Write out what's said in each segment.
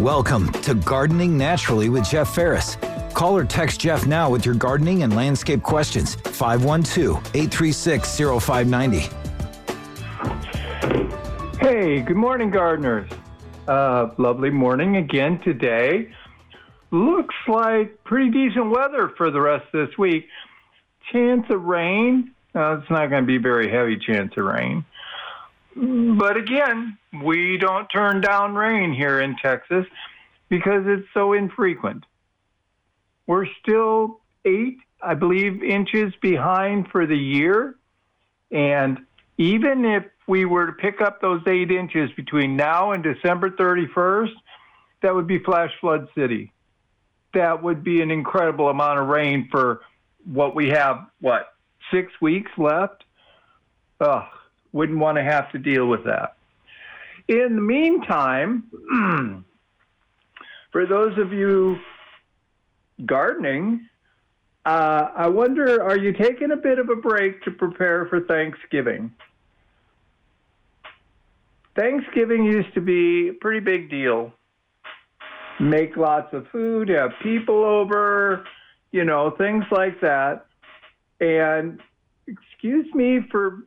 Welcome to Gardening Naturally with Jeff Ferris. Call or text Jeff now with your gardening and landscape questions. 512 836 0590. Hey, good morning, gardeners. Uh, lovely morning again today. Looks like pretty decent weather for the rest of this week. Chance of rain. Uh, it's not going to be very heavy chance of rain. But again, we don't turn down rain here in Texas because it's so infrequent. We're still eight, I believe, inches behind for the year. And even if we were to pick up those eight inches between now and December 31st, that would be flash flood city. That would be an incredible amount of rain for what we have, what, six weeks left? Ugh wouldn't want to have to deal with that. In the meantime, for those of you gardening, uh, I wonder are you taking a bit of a break to prepare for Thanksgiving? Thanksgiving used to be a pretty big deal. Make lots of food, have people over, you know, things like that. And excuse me for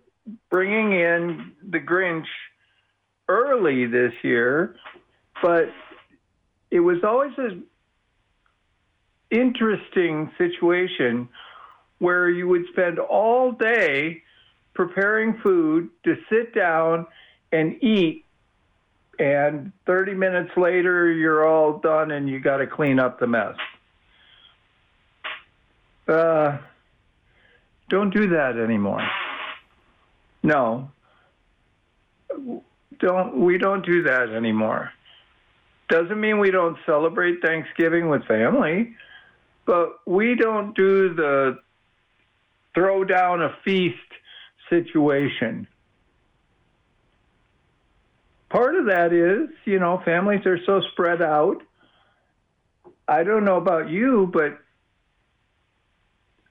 bringing in the Grinch early this year, but it was always an interesting situation where you would spend all day preparing food to sit down and eat and 30 minutes later you're all done and you got to clean up the mess. Uh, don't do that anymore no. Don't we don't do that anymore. Doesn't mean we don't celebrate Thanksgiving with family, but we don't do the throw down a feast situation. Part of that is, you know, families are so spread out. I don't know about you, but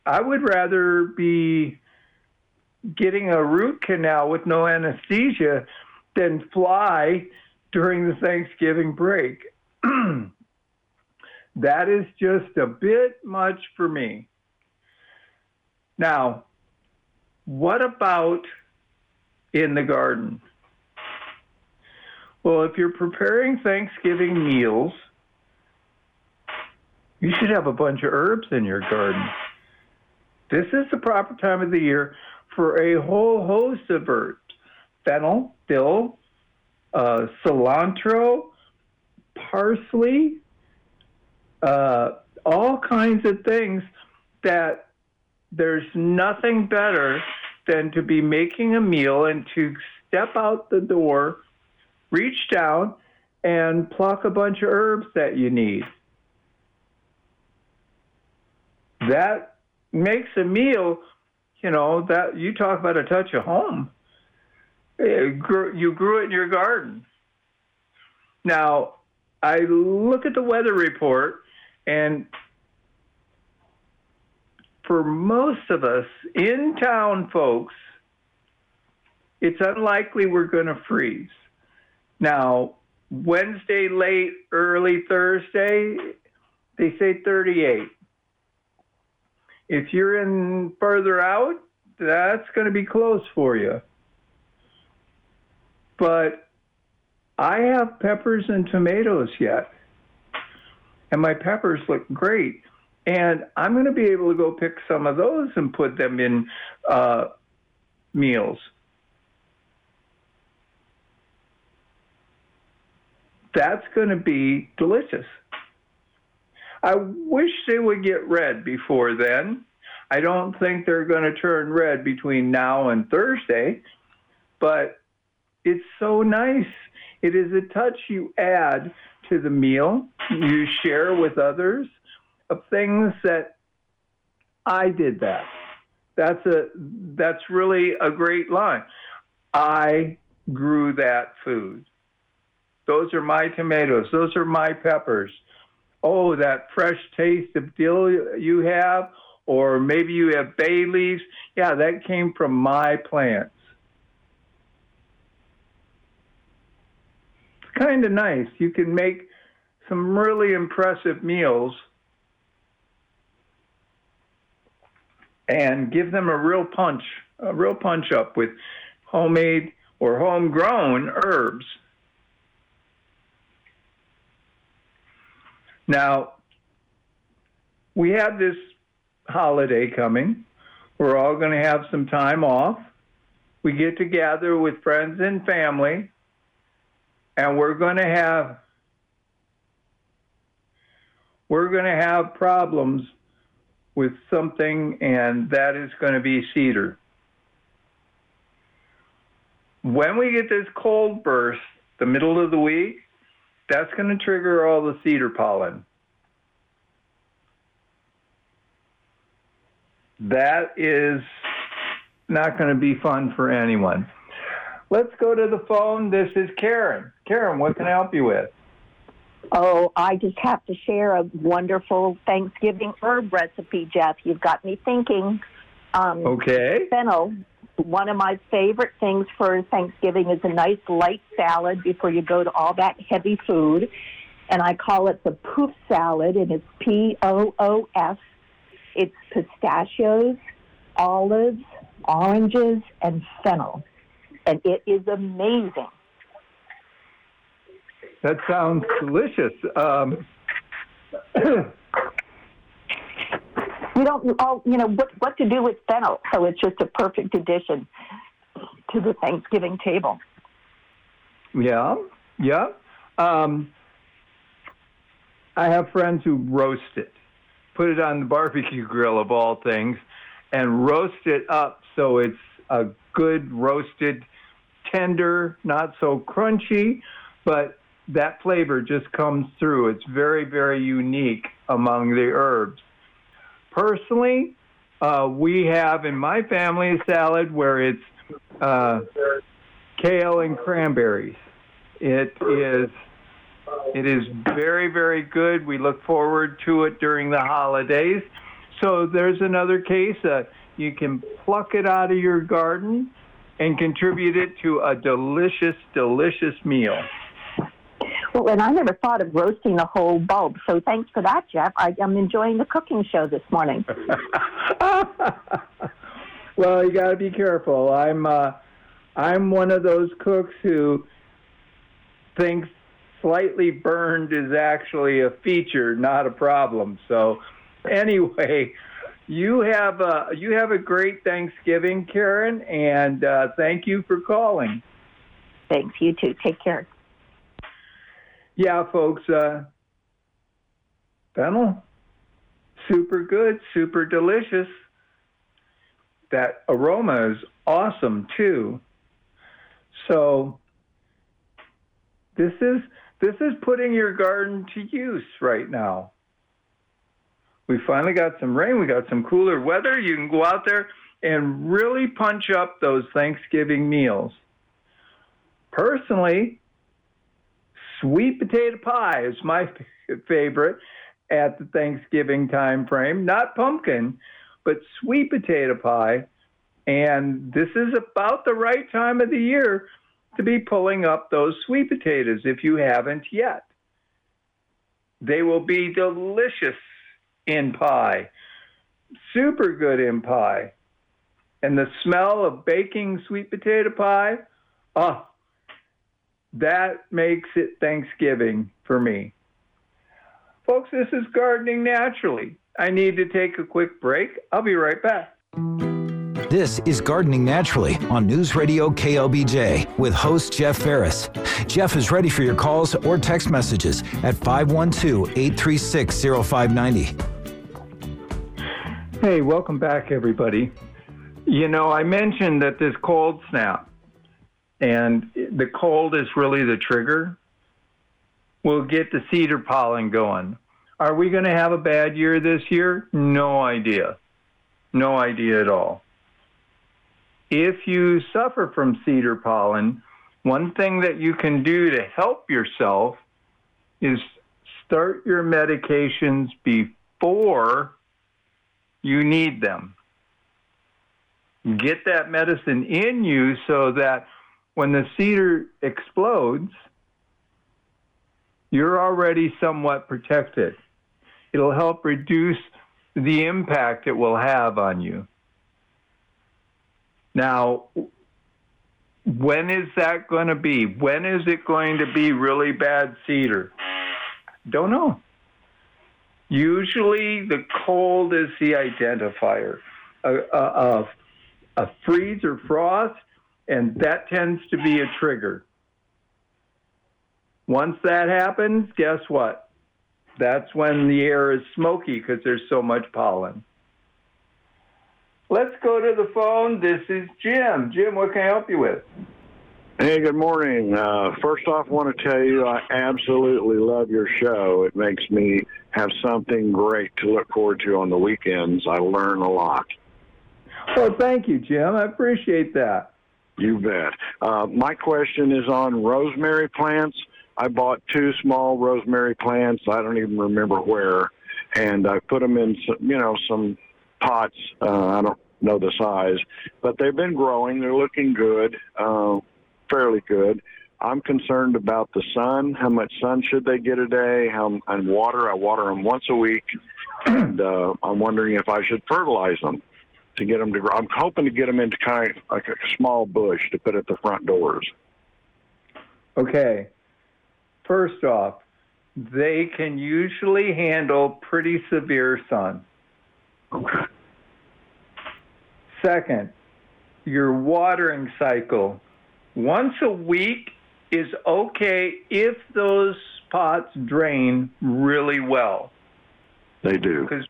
I would rather be getting a root canal with no anesthesia than fly during the Thanksgiving break. that is just a bit much for me. Now, what about in the garden? Well, if you're preparing Thanksgiving meals, you should have a bunch of herbs in your garden. This is the proper time of the year for a whole host of herbs fennel, dill, uh, cilantro, parsley, uh, all kinds of things that there's nothing better than to be making a meal and to step out the door, reach down, and pluck a bunch of herbs that you need. That makes a meal you know that you talk about a touch of home. Eh, you grew it in your garden. Now, I look at the weather report, and for most of us in town folks, it's unlikely we're going to freeze. Now, Wednesday late, early Thursday, they say 38. If you're in further out, that's going to be close for you. But I have peppers and tomatoes yet. And my peppers look great. And I'm going to be able to go pick some of those and put them in uh, meals. That's going to be delicious. I wish they would get red before then. I don't think they're going to turn red between now and Thursday, but it's so nice. It is a touch you add to the meal, you share with others of things that I did that. That's a that's really a great line. I grew that food. Those are my tomatoes. Those are my peppers oh, that fresh taste of dill you have, or maybe you have bay leaves. Yeah, that came from my plants. It's kind of nice. You can make some really impressive meals and give them a real punch, a real punch up with homemade or homegrown herbs. Now, we have this holiday coming. We're all going to have some time off. We get together with friends and family, and we're going to have we're going to have problems with something, and that is going to be cedar. When we get this cold burst, the middle of the week, that's going to trigger all the cedar pollen. That is not going to be fun for anyone. Let's go to the phone. This is Karen. Karen, what can I help you with? Oh, I just have to share a wonderful Thanksgiving herb recipe, Jeff. You've got me thinking. Um, okay. Fennel. One of my favorite things for Thanksgiving is a nice light salad before you go to all that heavy food. And I call it the poof salad, and it's P O O F. It's pistachios, olives, oranges, and fennel. And it is amazing. That sounds delicious. Um, you don't all you know what what to do with fennel, so it's just a perfect addition to the Thanksgiving table. Yeah, yeah. Um, I have friends who roast it, put it on the barbecue grill of all things, and roast it up so it's a good roasted, tender, not so crunchy, but that flavor just comes through. It's very, very unique among the herbs. Personally, uh, we have in my family a salad where it's uh, kale and cranberries. It is it is very, very good. We look forward to it during the holidays. So there's another case. Uh, you can pluck it out of your garden and contribute it to a delicious, delicious meal. Well, and I never thought of roasting a whole bulb. So thanks for that, Jeff. I, am enjoying the cooking show this morning. well, you got to be careful. I'm uh, I'm one of those cooks who thinks slightly burned is actually a feature, not a problem. So, anyway, you have a you have a great Thanksgiving, Karen, and uh, thank you for calling. Thanks. You too. Take care. Yeah, folks. Uh, fennel, super good, super delicious. That aroma is awesome too. So this is this is putting your garden to use right now. We finally got some rain. We got some cooler weather. You can go out there and really punch up those Thanksgiving meals. Personally, sweet potato pie is my favorite at the Thanksgiving time frame. Not pumpkin, but sweet potato pie. And this is about the right time of the year to be pulling up those sweet potatoes if you haven't yet. They will be delicious in pie, super good in pie. And the smell of baking sweet potato pie, oh, that makes it Thanksgiving for me. Folks, this is Gardening Naturally. I need to take a quick break. I'll be right back. This is Gardening Naturally on News Radio KLBJ with host Jeff Ferris. Jeff is ready for your calls or text messages at 512 836 0590. Hey, welcome back, everybody. You know, I mentioned that this cold snap and the cold is really the trigger, we'll get the cedar pollen going. Are we going to have a bad year this year? No idea. No idea at all if you suffer from cedar pollen, one thing that you can do to help yourself is start your medications before you need them. Get that medicine in you so that when the cedar explodes, you're already somewhat protected. It'll help reduce the impact it will have on you. Now, when is that going to be? When is it going to be really bad cedar? Don't know. Usually, the cold is the identifier of a freeze or frost, and that tends to be a trigger. Once that happens, guess what? That's when the air is smoky because there's so much pollen. Let's go to the phone. This is Jim. Jim, what can I help you with? Hey, good morning. Uh, first off, I want to tell you I absolutely love your show. It makes me have something great to look forward to on the weekends. I learn a lot. Well, thank you, Jim. I appreciate that. You bet. Uh, my question is on rosemary plants. I bought two small rosemary plants. I don't even remember where, and I put them in, some, you know, some pots. Uh, I don't know the size, but they've been growing. They're looking good, uh, fairly good. I'm concerned about the sun. How much sun should they get a day? How and water? I water them once a week, and uh, I'm wondering if I should fertilize them to get them to grow. I'm hoping to get them into kind of like a small bush to put at the front doors. Okay. First off, they can usually handle pretty severe sun. Okay. Second, your watering cycle. Once a week is okay if those pots drain really well. They do. Because,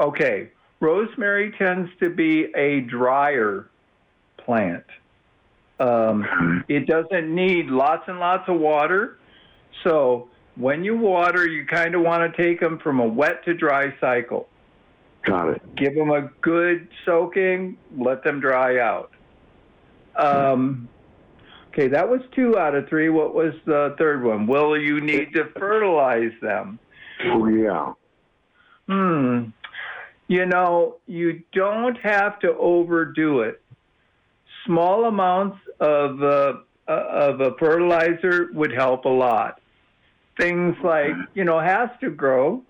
okay, rosemary tends to be a drier plant. Um, it doesn't need lots and lots of water. So when you water, you kind of want to take them from a wet to dry cycle. Got it. Give them a good soaking, let them dry out. Um, okay, that was two out of three. What was the third one? Will you need to fertilize them? Oh, yeah. Hmm. You know, you don't have to overdo it. Small amounts of uh, of a fertilizer would help a lot. Things like you know has to grow.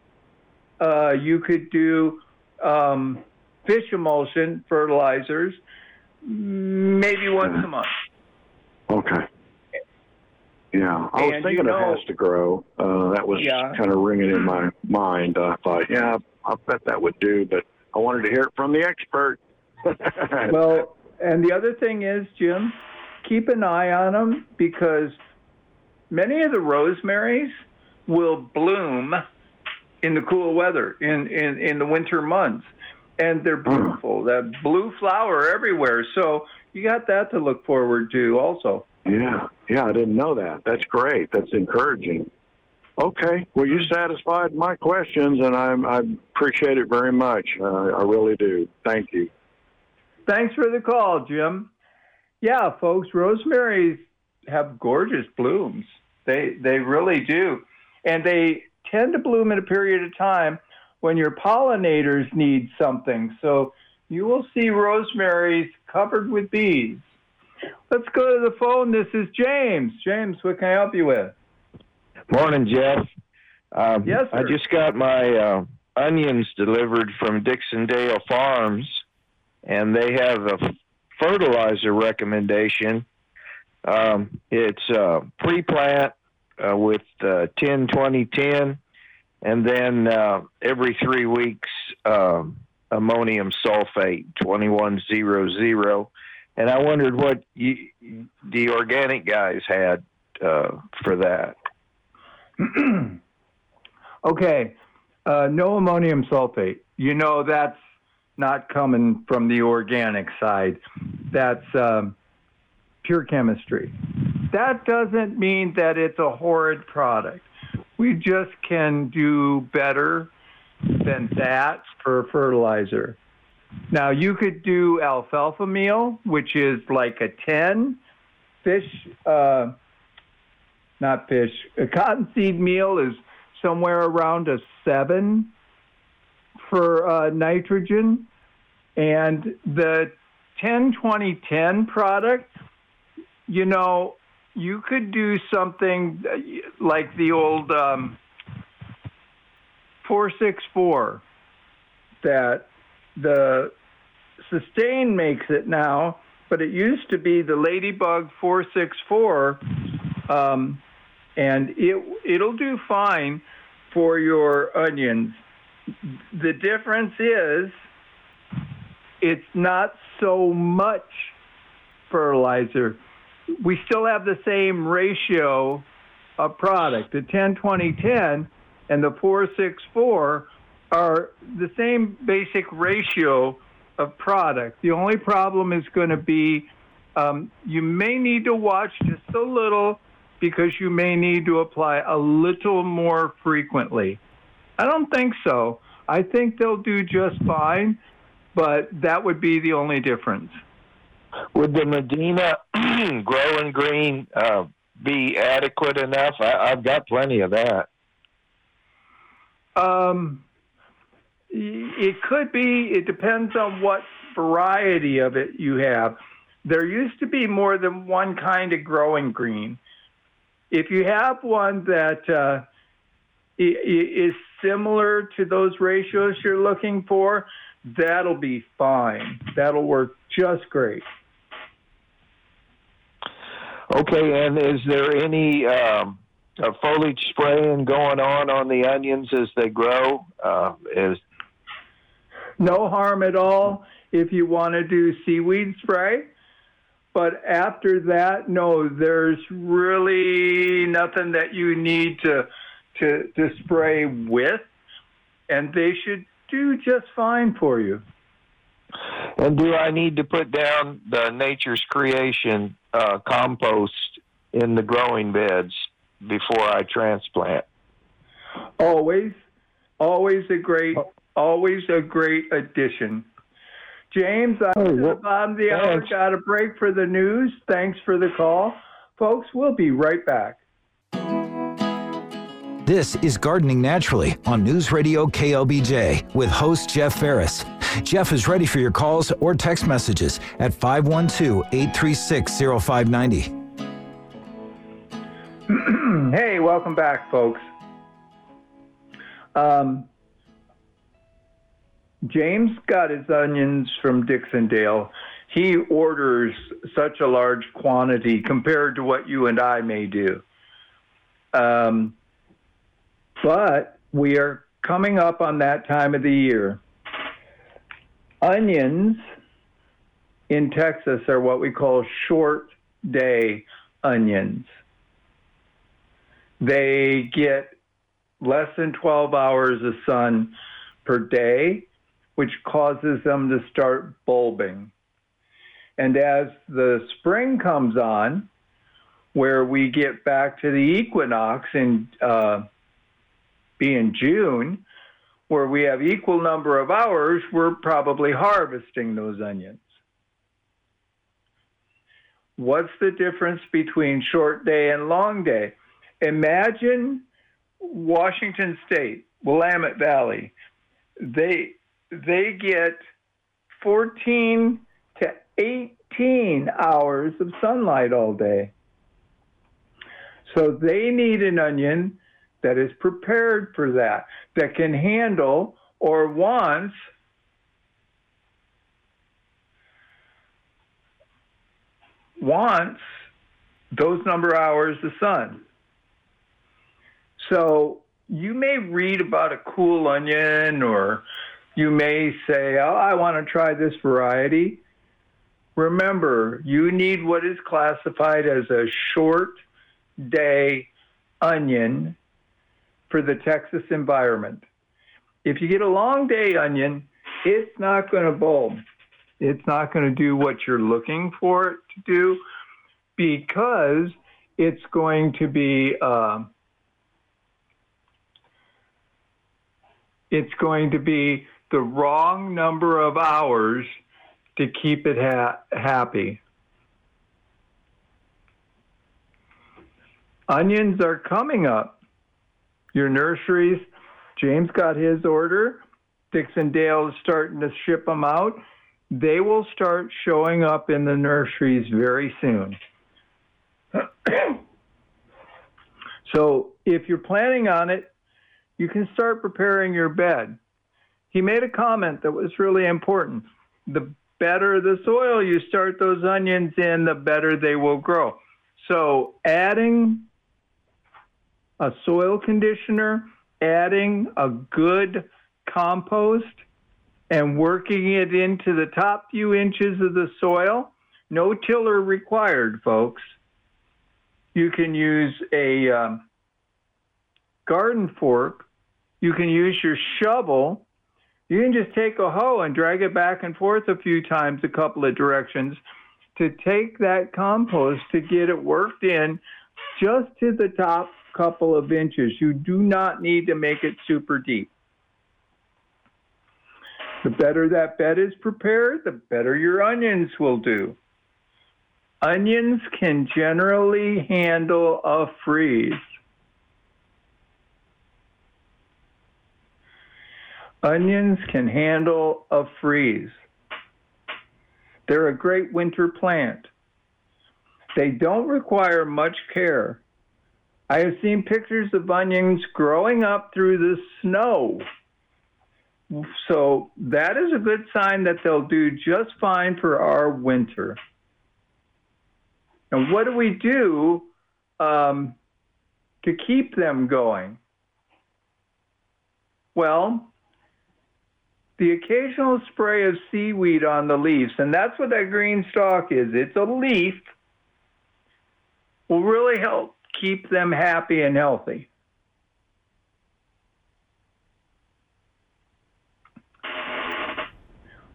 Uh, you could do um, fish emulsion fertilizers maybe once a month. Okay. Yeah, I was And thinking you it has to grow. Uh, that was Yeah. kind of ringing in my mind. I thought, yeah, I bet that would do, but I wanted to hear it from the expert. Well, and the other thing is, Jim, keep an eye on them because many of the rosemaries will bloom in the cool weather in, in, in the winter months. And they're beautiful. Mm. That blue flower everywhere. So you got that to look forward to also. yeah, yeah, I didn't know that. That's great. That's encouraging. Okay, well, you satisfied my questions, and I, I appreciate it very much. Uh, I really do. Thank you. Thanks for the call, Jim. Yeah, folks, rosemaries have gorgeous blooms. They they really do. And they tend to bloom in a period of time when your pollinators need something. So you will see rosemaries covered with bees. Let's go to the phone. This is James. James, what can I help you with? Morning, Jeff. Um, Yes, I just got my uh, onions delivered from Dixondale Farms, and they have a fertilizer recommendation. Um, it's uh, pre-plant uh, with uh, 10, 20, 10, and then uh, every three weeks um, ammonium sulfate 2100. And I wondered what you, the organic guys had uh, for that. Okay, uh, no ammonium sulfate. You know that's not coming from the organic side. That's um, pure chemistry. That doesn't mean that it's a horrid product. We just can do better than that for fertilizer. Now you could do alfalfa meal, which is like a 10. Fish, uh, not fish, a cottonseed meal is somewhere around a seven for uh, nitrogen. And the 10 20 10 product, you know, you could do something like the old um, 464 that the Sustane makes it now, but it used to be the Ladybug 464, um, and it it'll do fine for your onions. The difference is it's not so much fertilizer. We still have the same ratio of product. The 10 20 10 and the 464 are the same basic ratio of product. The only problem is going to be um, you may need to watch just a little because you may need to apply a little more frequently. I don't think so. I think they'll do just fine, but that would be the only difference. Would the Medina growing green uh, be adequate enough? I, have got plenty of that. Um, it could be. It depends on what variety of it you have. There used to be more than one kind of growing green. If you have one that uh, is similar to those ratios you're looking for, that'll be fine. That'll work just great. Okay, and is there any um, foliage spraying going on on the onions as they grow? Uh, is no harm at all if you want to do seaweed spray. But after that, no, there's really nothing that you need to to, to spray with, and they should do just fine for you. And do I need to put down the Nature's Creation uh, compost in the growing beds before I transplant? Always, always a great, always a great addition. James, I'm hey, well, the bottom of the hour. Got a break for the news. Thanks for the call. Folks, we'll be right back. This is Gardening Naturally on News Radio KLBJ with host Jeff Ferris. Jeff is ready for your calls or text messages at 512 836 0590. Hey, welcome back, folks. Um, James got his onions from Dixondale. He orders such a large quantity compared to what you and I may do. Um, but we are coming up on that time of the year. Onions in Texas are what we call short day onions. They get less than 12 hours of sun per day which causes them to start bulbing. And as the spring comes on, where we get back to the equinox in uh, being June, where we have equal number of hours, we're probably harvesting those onions. What's the difference between short day and long day? Imagine Washington State, Willamette Valley. They they get 14 to 18 hours of sunlight all day. So they need an onion that is prepared for that, that can handle or wants wants those number of hours of sun. So you may read about a cool onion or you may say, oh, I want to try this variety. Remember, you need what is classified as a short day onion for the Texas environment. If you get a long day onion, it's not going to bulb. It's not going to do what you're looking for it to do because it's going to be uh, it's going to be the wrong number of hours to keep it ha- happy. Onions are coming up. Your nurseries, James got his order. Dixondale is starting to ship them out. They will start showing up in the nurseries very soon. so if you're planning on it, you can start preparing your bed. He made a comment that was really important. The better the soil you start those onions in, the better they will grow. So adding a soil conditioner, adding a good compost, and working it into the top few inches of the soil. No tiller required, folks. You can use a um, garden fork. You can use your shovel. You can just take a hoe and drag it back and forth a few times, a couple of directions, to take that compost to get it worked in just to the top couple of inches. You do not need to make it super deep. The better that bed is prepared, the better your onions will do. Onions can generally handle a freeze. Onions can handle a freeze. They're a great winter plant. They don't require much care. I have seen pictures of onions growing up through the snow. So that is a good sign that they'll do just fine for our winter. And what do we do um, to keep them going? Well, the occasional spray of seaweed on the leaves, and that's what that green stalk is. It's a leaf, will really help keep them happy and healthy.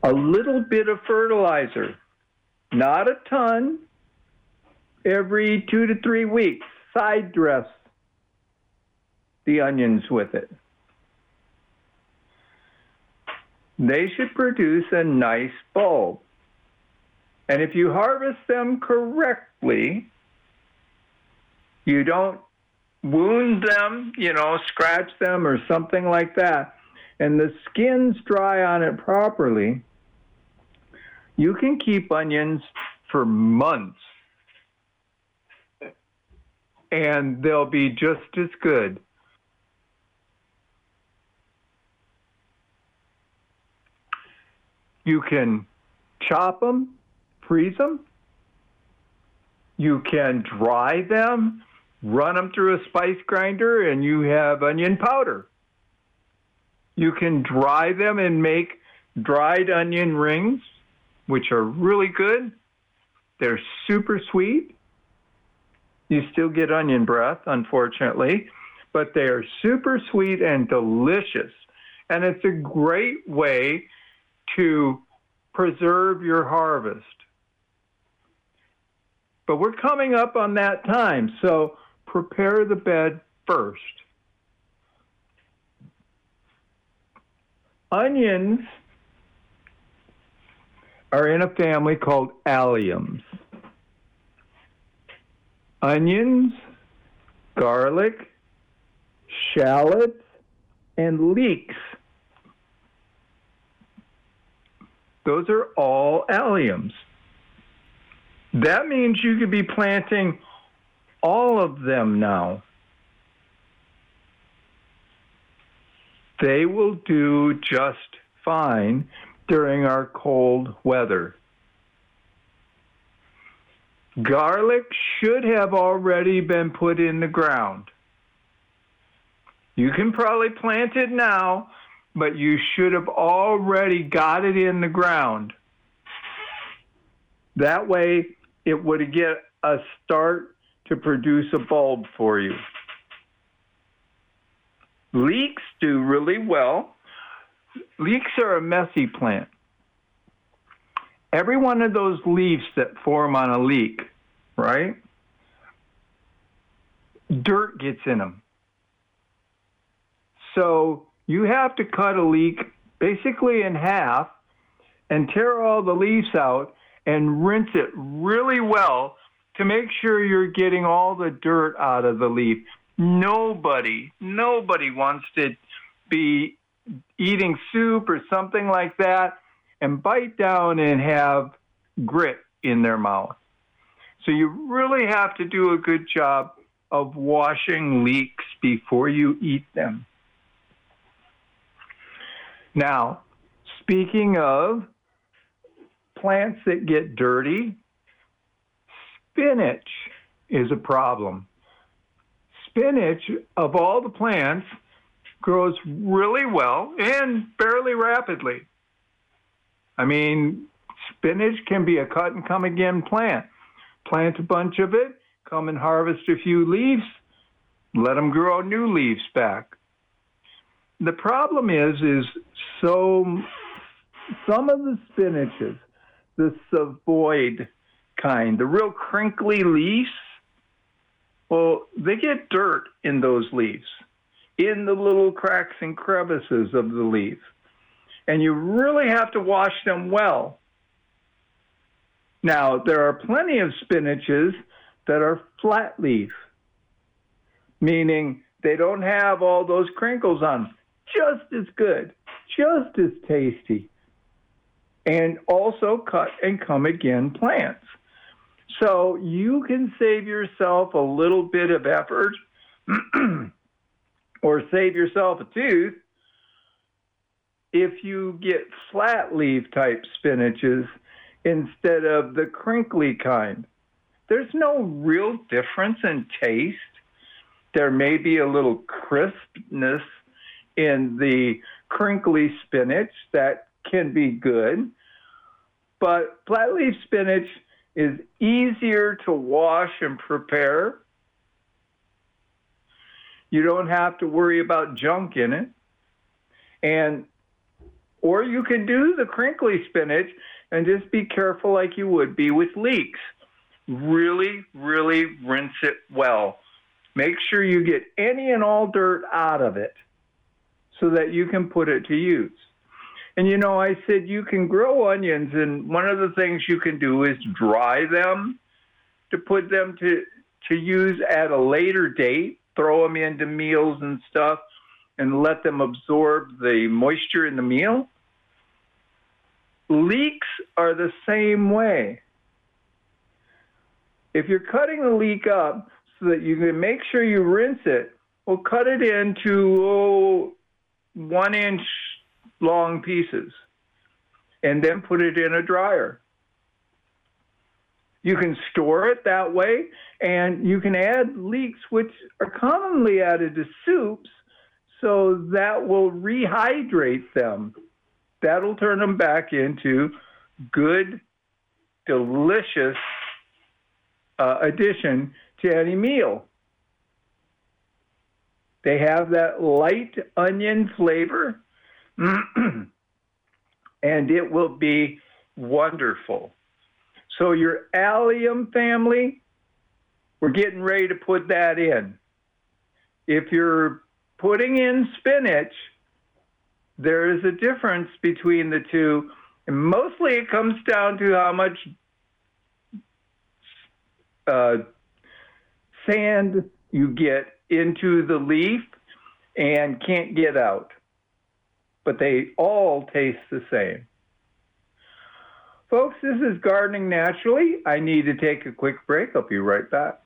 A little bit of fertilizer, not a ton, every two to three weeks. Side dress the onions with it. They should produce a nice bulb. And if you harvest them correctly, you don't wound them, you know, scratch them or something like that, and the skin's dry on it properly, you can keep onions for months and they'll be just as good. You can chop them, freeze them. You can dry them, run them through a spice grinder, and you have onion powder. You can dry them and make dried onion rings, which are really good. They're super sweet. You still get onion breath, unfortunately, but they are super sweet and delicious. And it's a great way to preserve your harvest. But we're coming up on that time, so prepare the bed first. Onions are in a family called alliums. Onions, garlic, shallots, and leeks Those are all alliums. That means you could be planting all of them now. They will do just fine during our cold weather. Garlic should have already been put in the ground. You can probably plant it now, but you should have already got it in the ground. That way, it would get a start to produce a bulb for you. Leeks do really well. Leeks are a messy plant. Every one of those leaves that form on a leek, right? Dirt gets in them. So you have to cut a leek basically in half and tear all the leaves out and rinse it really well to make sure you're getting all the dirt out of the leaf. Nobody, nobody wants to be eating soup or something like that and bite down and have grit in their mouth. So you really have to do a good job of washing leeks before you eat them. Now, speaking of plants that get dirty, spinach is a problem. Spinach, of all the plants, grows really well and fairly rapidly. I mean, spinach can be a cut and come again plant. Plant a bunch of it, come and harvest a few leaves, let them grow new leaves back. The problem is, is so some of the spinaches, the Savoy kind, the real crinkly leaves, well, they get dirt in those leaves, in the little cracks and crevices of the leaf. And you really have to wash them well. Now, there are plenty of spinaches that are flat leaf, meaning they don't have all those crinkles on. Just as good, just as tasty, and also cut and come again plants. So you can save yourself a little bit of effort or save yourself a tooth if you get flat leaf type spinaches instead of the crinkly kind. There's no real difference in taste. There may be a little crispness in the crinkly spinach that can be good, but flat leaf spinach is easier to wash and prepare. You don't have to worry about junk in it. And or you can do the crinkly spinach and just be careful like you would be with leeks. Really, really rinse it well. Make sure you get any and all dirt out of it so that you can put it to use. And you know, I said you can grow onions, and one of the things you can do is dry them to put them to, to use at a later date, throw them into meals and stuff, and let them absorb the moisture in the meal. Leeks are the same way. If you're cutting the leek up so that you can make sure you rinse it, well, cut it into oh, one inch long pieces and then put it in a dryer. You can store it that way, and you can add leeks, which are commonly added to soups, so that will rehydrate them. That'll turn them back into good, delicious uh, addition to any meal. They have that light onion flavor, and it will be wonderful. So, your allium family, we're getting ready to put that in. If you're putting in spinach, there is a difference between the two. And mostly it comes down to how much uh, sand you get into the leaf and can't get out. But they all taste the same. Folks, this is Gardening Naturally. I need to take a quick break. I'll be right back.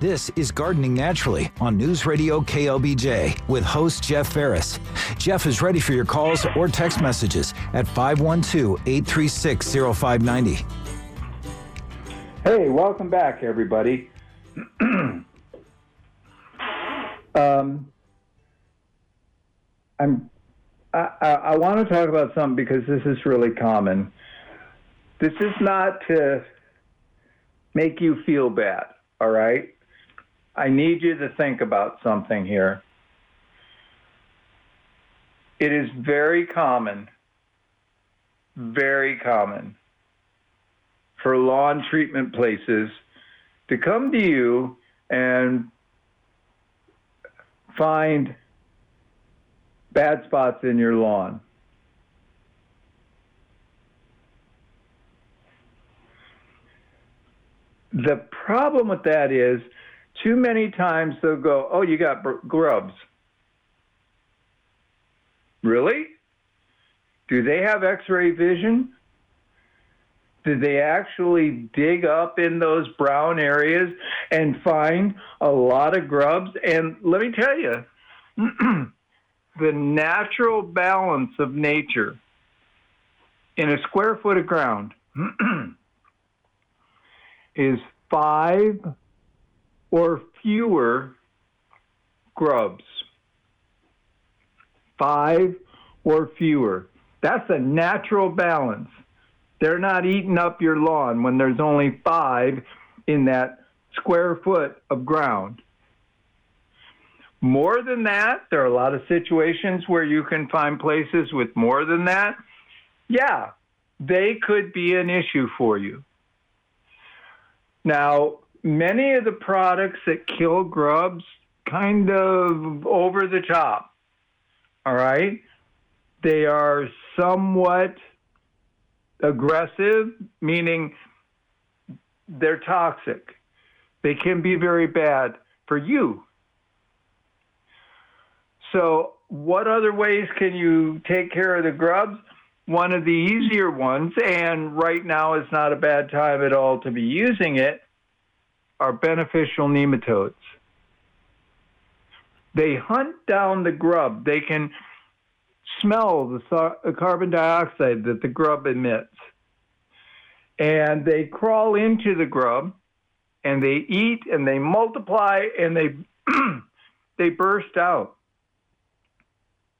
This is Gardening Naturally on News Radio KLBJ with host Jeff Ferris. Jeff is ready for your calls or text messages at 512 836 0590. Hey, welcome back, everybody. um, I'm, I, I, I want to talk about something because this is really common. This is not to make you feel bad, all right? I need you to think about something here. It is very common, very common for lawn treatment places to come to you and find bad spots in your lawn. The problem with that is too many times they'll go, Oh, you got grubs. Really? Do they have x ray vision? Did they actually dig up in those brown areas and find a lot of grubs? And let me tell you, the natural balance of nature in a square foot of ground is five or fewer grubs. Five or fewer. That's a natural balance. They're not eating up your lawn when there's only five in that square foot of ground. More than that, there are a lot of situations where you can find places with more than that. Yeah, they could be an issue for you. Now, many of the products that kill grubs kind of over the top. All right? They are somewhat aggressive, meaning they're toxic. They can be very bad for you. So, what other ways can you take care of the grubs? One of the easier ones, and right now is not a bad time at all to be using it, are beneficial nematodes. They hunt down the grub. They can smell the uh, carbon dioxide that the grub emits. And they crawl into the grub and they eat and they multiply and they they burst out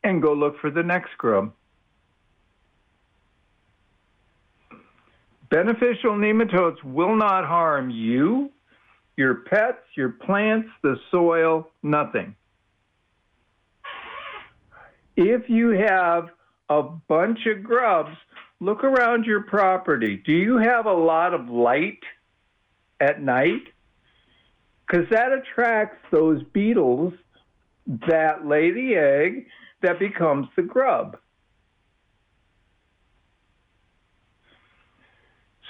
and go look for the next grub. Beneficial nematodes will not harm you, your pets, your plants, the soil, nothing if you have a bunch of grubs, look around your property. Do you have a lot of light at night? Because that attracts those beetles that lay the egg that becomes the grub.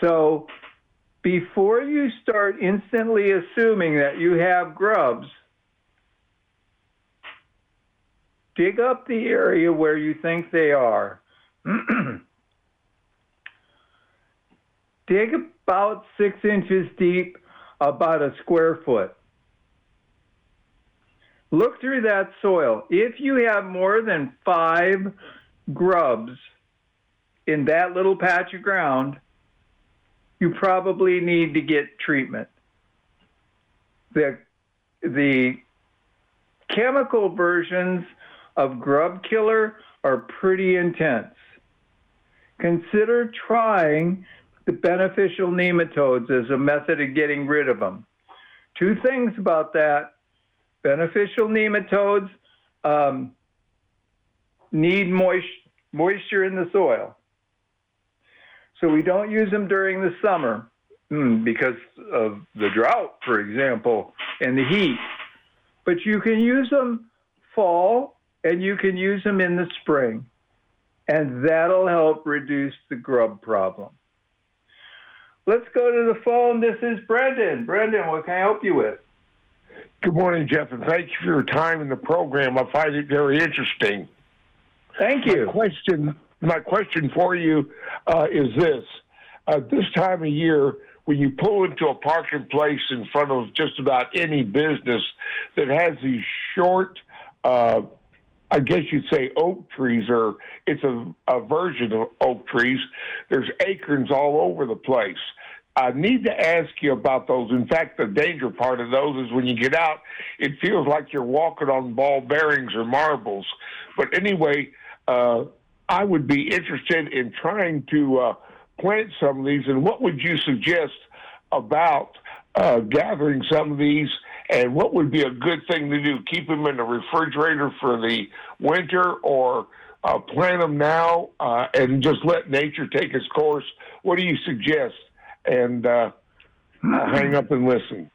So before you start instantly assuming that you have grubs, dig up the area where you think they are. dig about six inches deep, about a square foot. Look through that soil. If you have more than five grubs in that little patch of ground, you probably need to get treatment. The, the chemical versions of grub killer are pretty intense. Consider trying the beneficial nematodes as a method of getting rid of them. Two things about that beneficial nematodes um, need moist, moisture in the soil. So we don't use them during the summer mm, because of the drought, for example, and the heat. But you can use them fall and you can use them in the spring, and that'll help reduce the grub problem. Let's go to the phone. This is Brendan. Brendan, what can I help you with? Good morning, Jeff, and thank you for your time in the program. I find it very interesting. Thank you. My question, my question for you uh, is this: uh, This time of year, when you pull into a parking place in front of just about any business that has these short uh, I guess you'd say oak trees, are it's a, a version of oak trees. There's acorns all over the place. I need to ask you about those. In fact, the danger part of those is when you get out, it feels like you're walking on ball bearings or marbles. But anyway, uh, I would be interested in trying to uh, plant some of these. And what would you suggest about uh, gathering some of these and what would be a good thing to do? Keep them in the refrigerator for the winter or uh, plant them now uh, and just let nature take its course? What do you suggest? And uh, hang up and listen.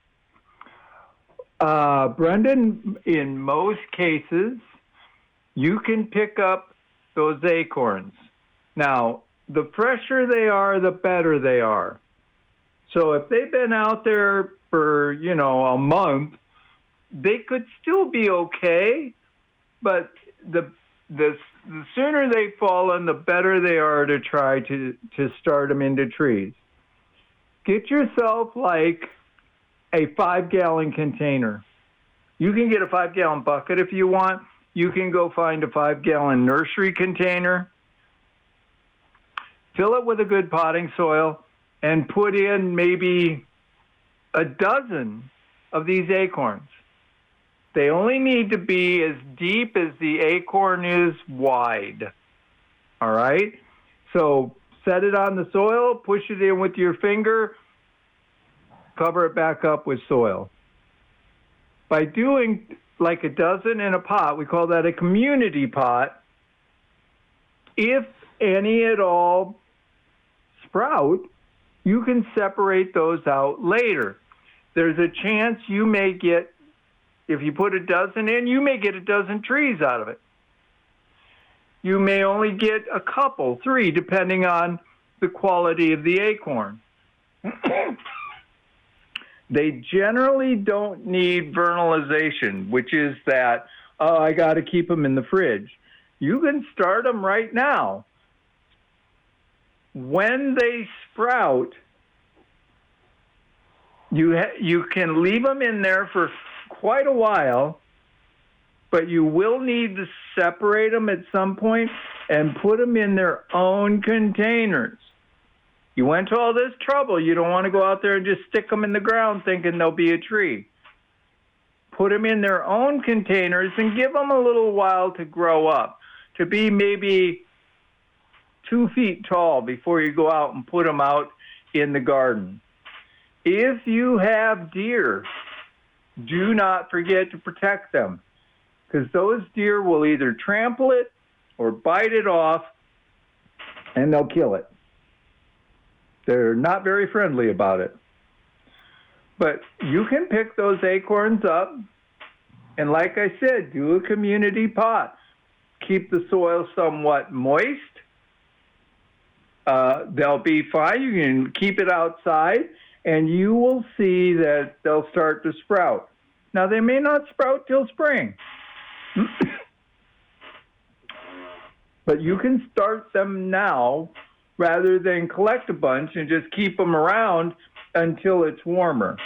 Uh, Brendan, in most cases, you can pick up those acorns. Now, the fresher they are, the better they are. So if they've been out there for, you know, a month, they could still be okay, but the the the sooner they fall in, the better they are to try to to start them into trees. get yourself like a five gallon container. You can get a five gallon bucket if you want. You can go find a five gallon nursery container, fill it with a good potting soil, and put in maybe a dozen of these acorns. They only need to be as deep as the acorn is wide. All right? So set it on the soil, push it in with your finger, cover it back up with soil. By doing like a dozen in a pot, we call that a community pot. If any at all sprout, you can separate those out later. There's a chance you may get, if you put a dozen in, you may get a dozen trees out of it. You may only get a couple, three, depending on the quality of the acorn. they generally don't need vernalization, which is that, oh, I got to keep them in the fridge. You can start them right now. When they sprout, you ha- you can leave them in there for quite a while, but you will need to separate them at some point and put them in their own containers. You went to all this trouble. You don't want to go out there and just stick them in the ground thinking they'll be a tree. Put them in their own containers and give them a little while to grow up, to be maybe two feet tall before you go out and put them out in the garden. If you have deer, do not forget to protect them because those deer will either trample it or bite it off and they'll kill it. They're not very friendly about it. But you can pick those acorns up, and like I said, do a community pot. Keep the soil somewhat moist. Uh, they'll be fine. You can keep it outside, and you will see that they'll start to sprout. Now, they may not sprout till spring. but you can start them now rather than collect a bunch and just keep them around until it's warmer.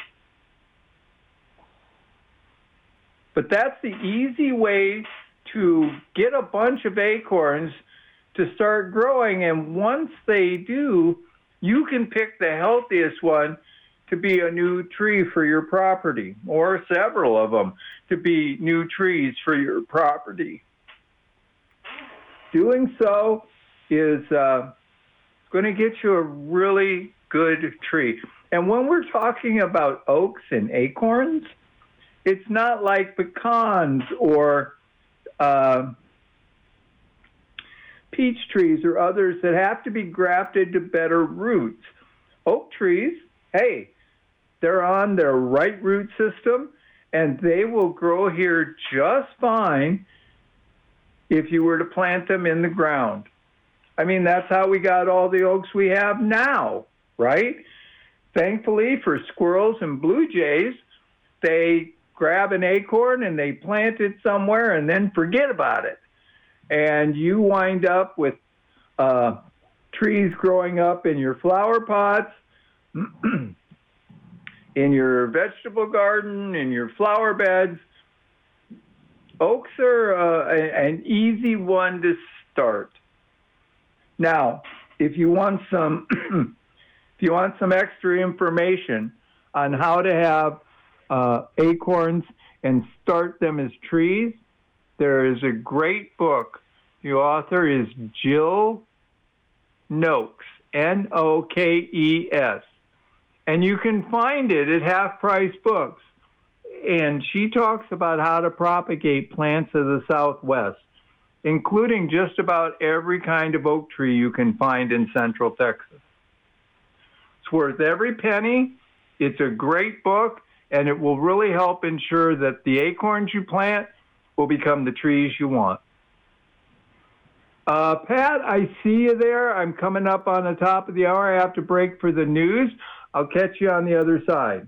But that's the easy way to get a bunch of acorns to start growing. And once they do, you can pick the healthiest one to be a new tree for your property, or several of them to be new trees for your property. Doing so is uh, going to get you a really good tree. And when we're talking about oaks and acorns, it's not like pecans or uh, peach trees or others that have to be grafted to better roots. Oak trees, hey, they're on their right root system and they will grow here just fine if you were to plant them in the ground. I mean, that's how we got all the oaks we have now, right? Thankfully for squirrels and blue jays, they grab an acorn and they plant it somewhere and then forget about it. And you wind up with uh, trees growing up in your flower pots, in your vegetable garden, in your flower beds. Oaks are uh, an easy one to start. Now, if you want some, if you want some extra information on how to have uh, acorns and start them as trees, there is a great book. The author is Jill Nokes, N O K E S. And you can find it at Half Price Books. And she talks about how to propagate plants of the Southwest including just about every kind of oak tree you can find in central Texas. It's worth every penny. It's a great book, and it will really help ensure that the acorns you plant will become the trees you want. Uh, Pat, I see you there. I'm coming up on the top of the hour. I have to break for the news. I'll catch you on the other side.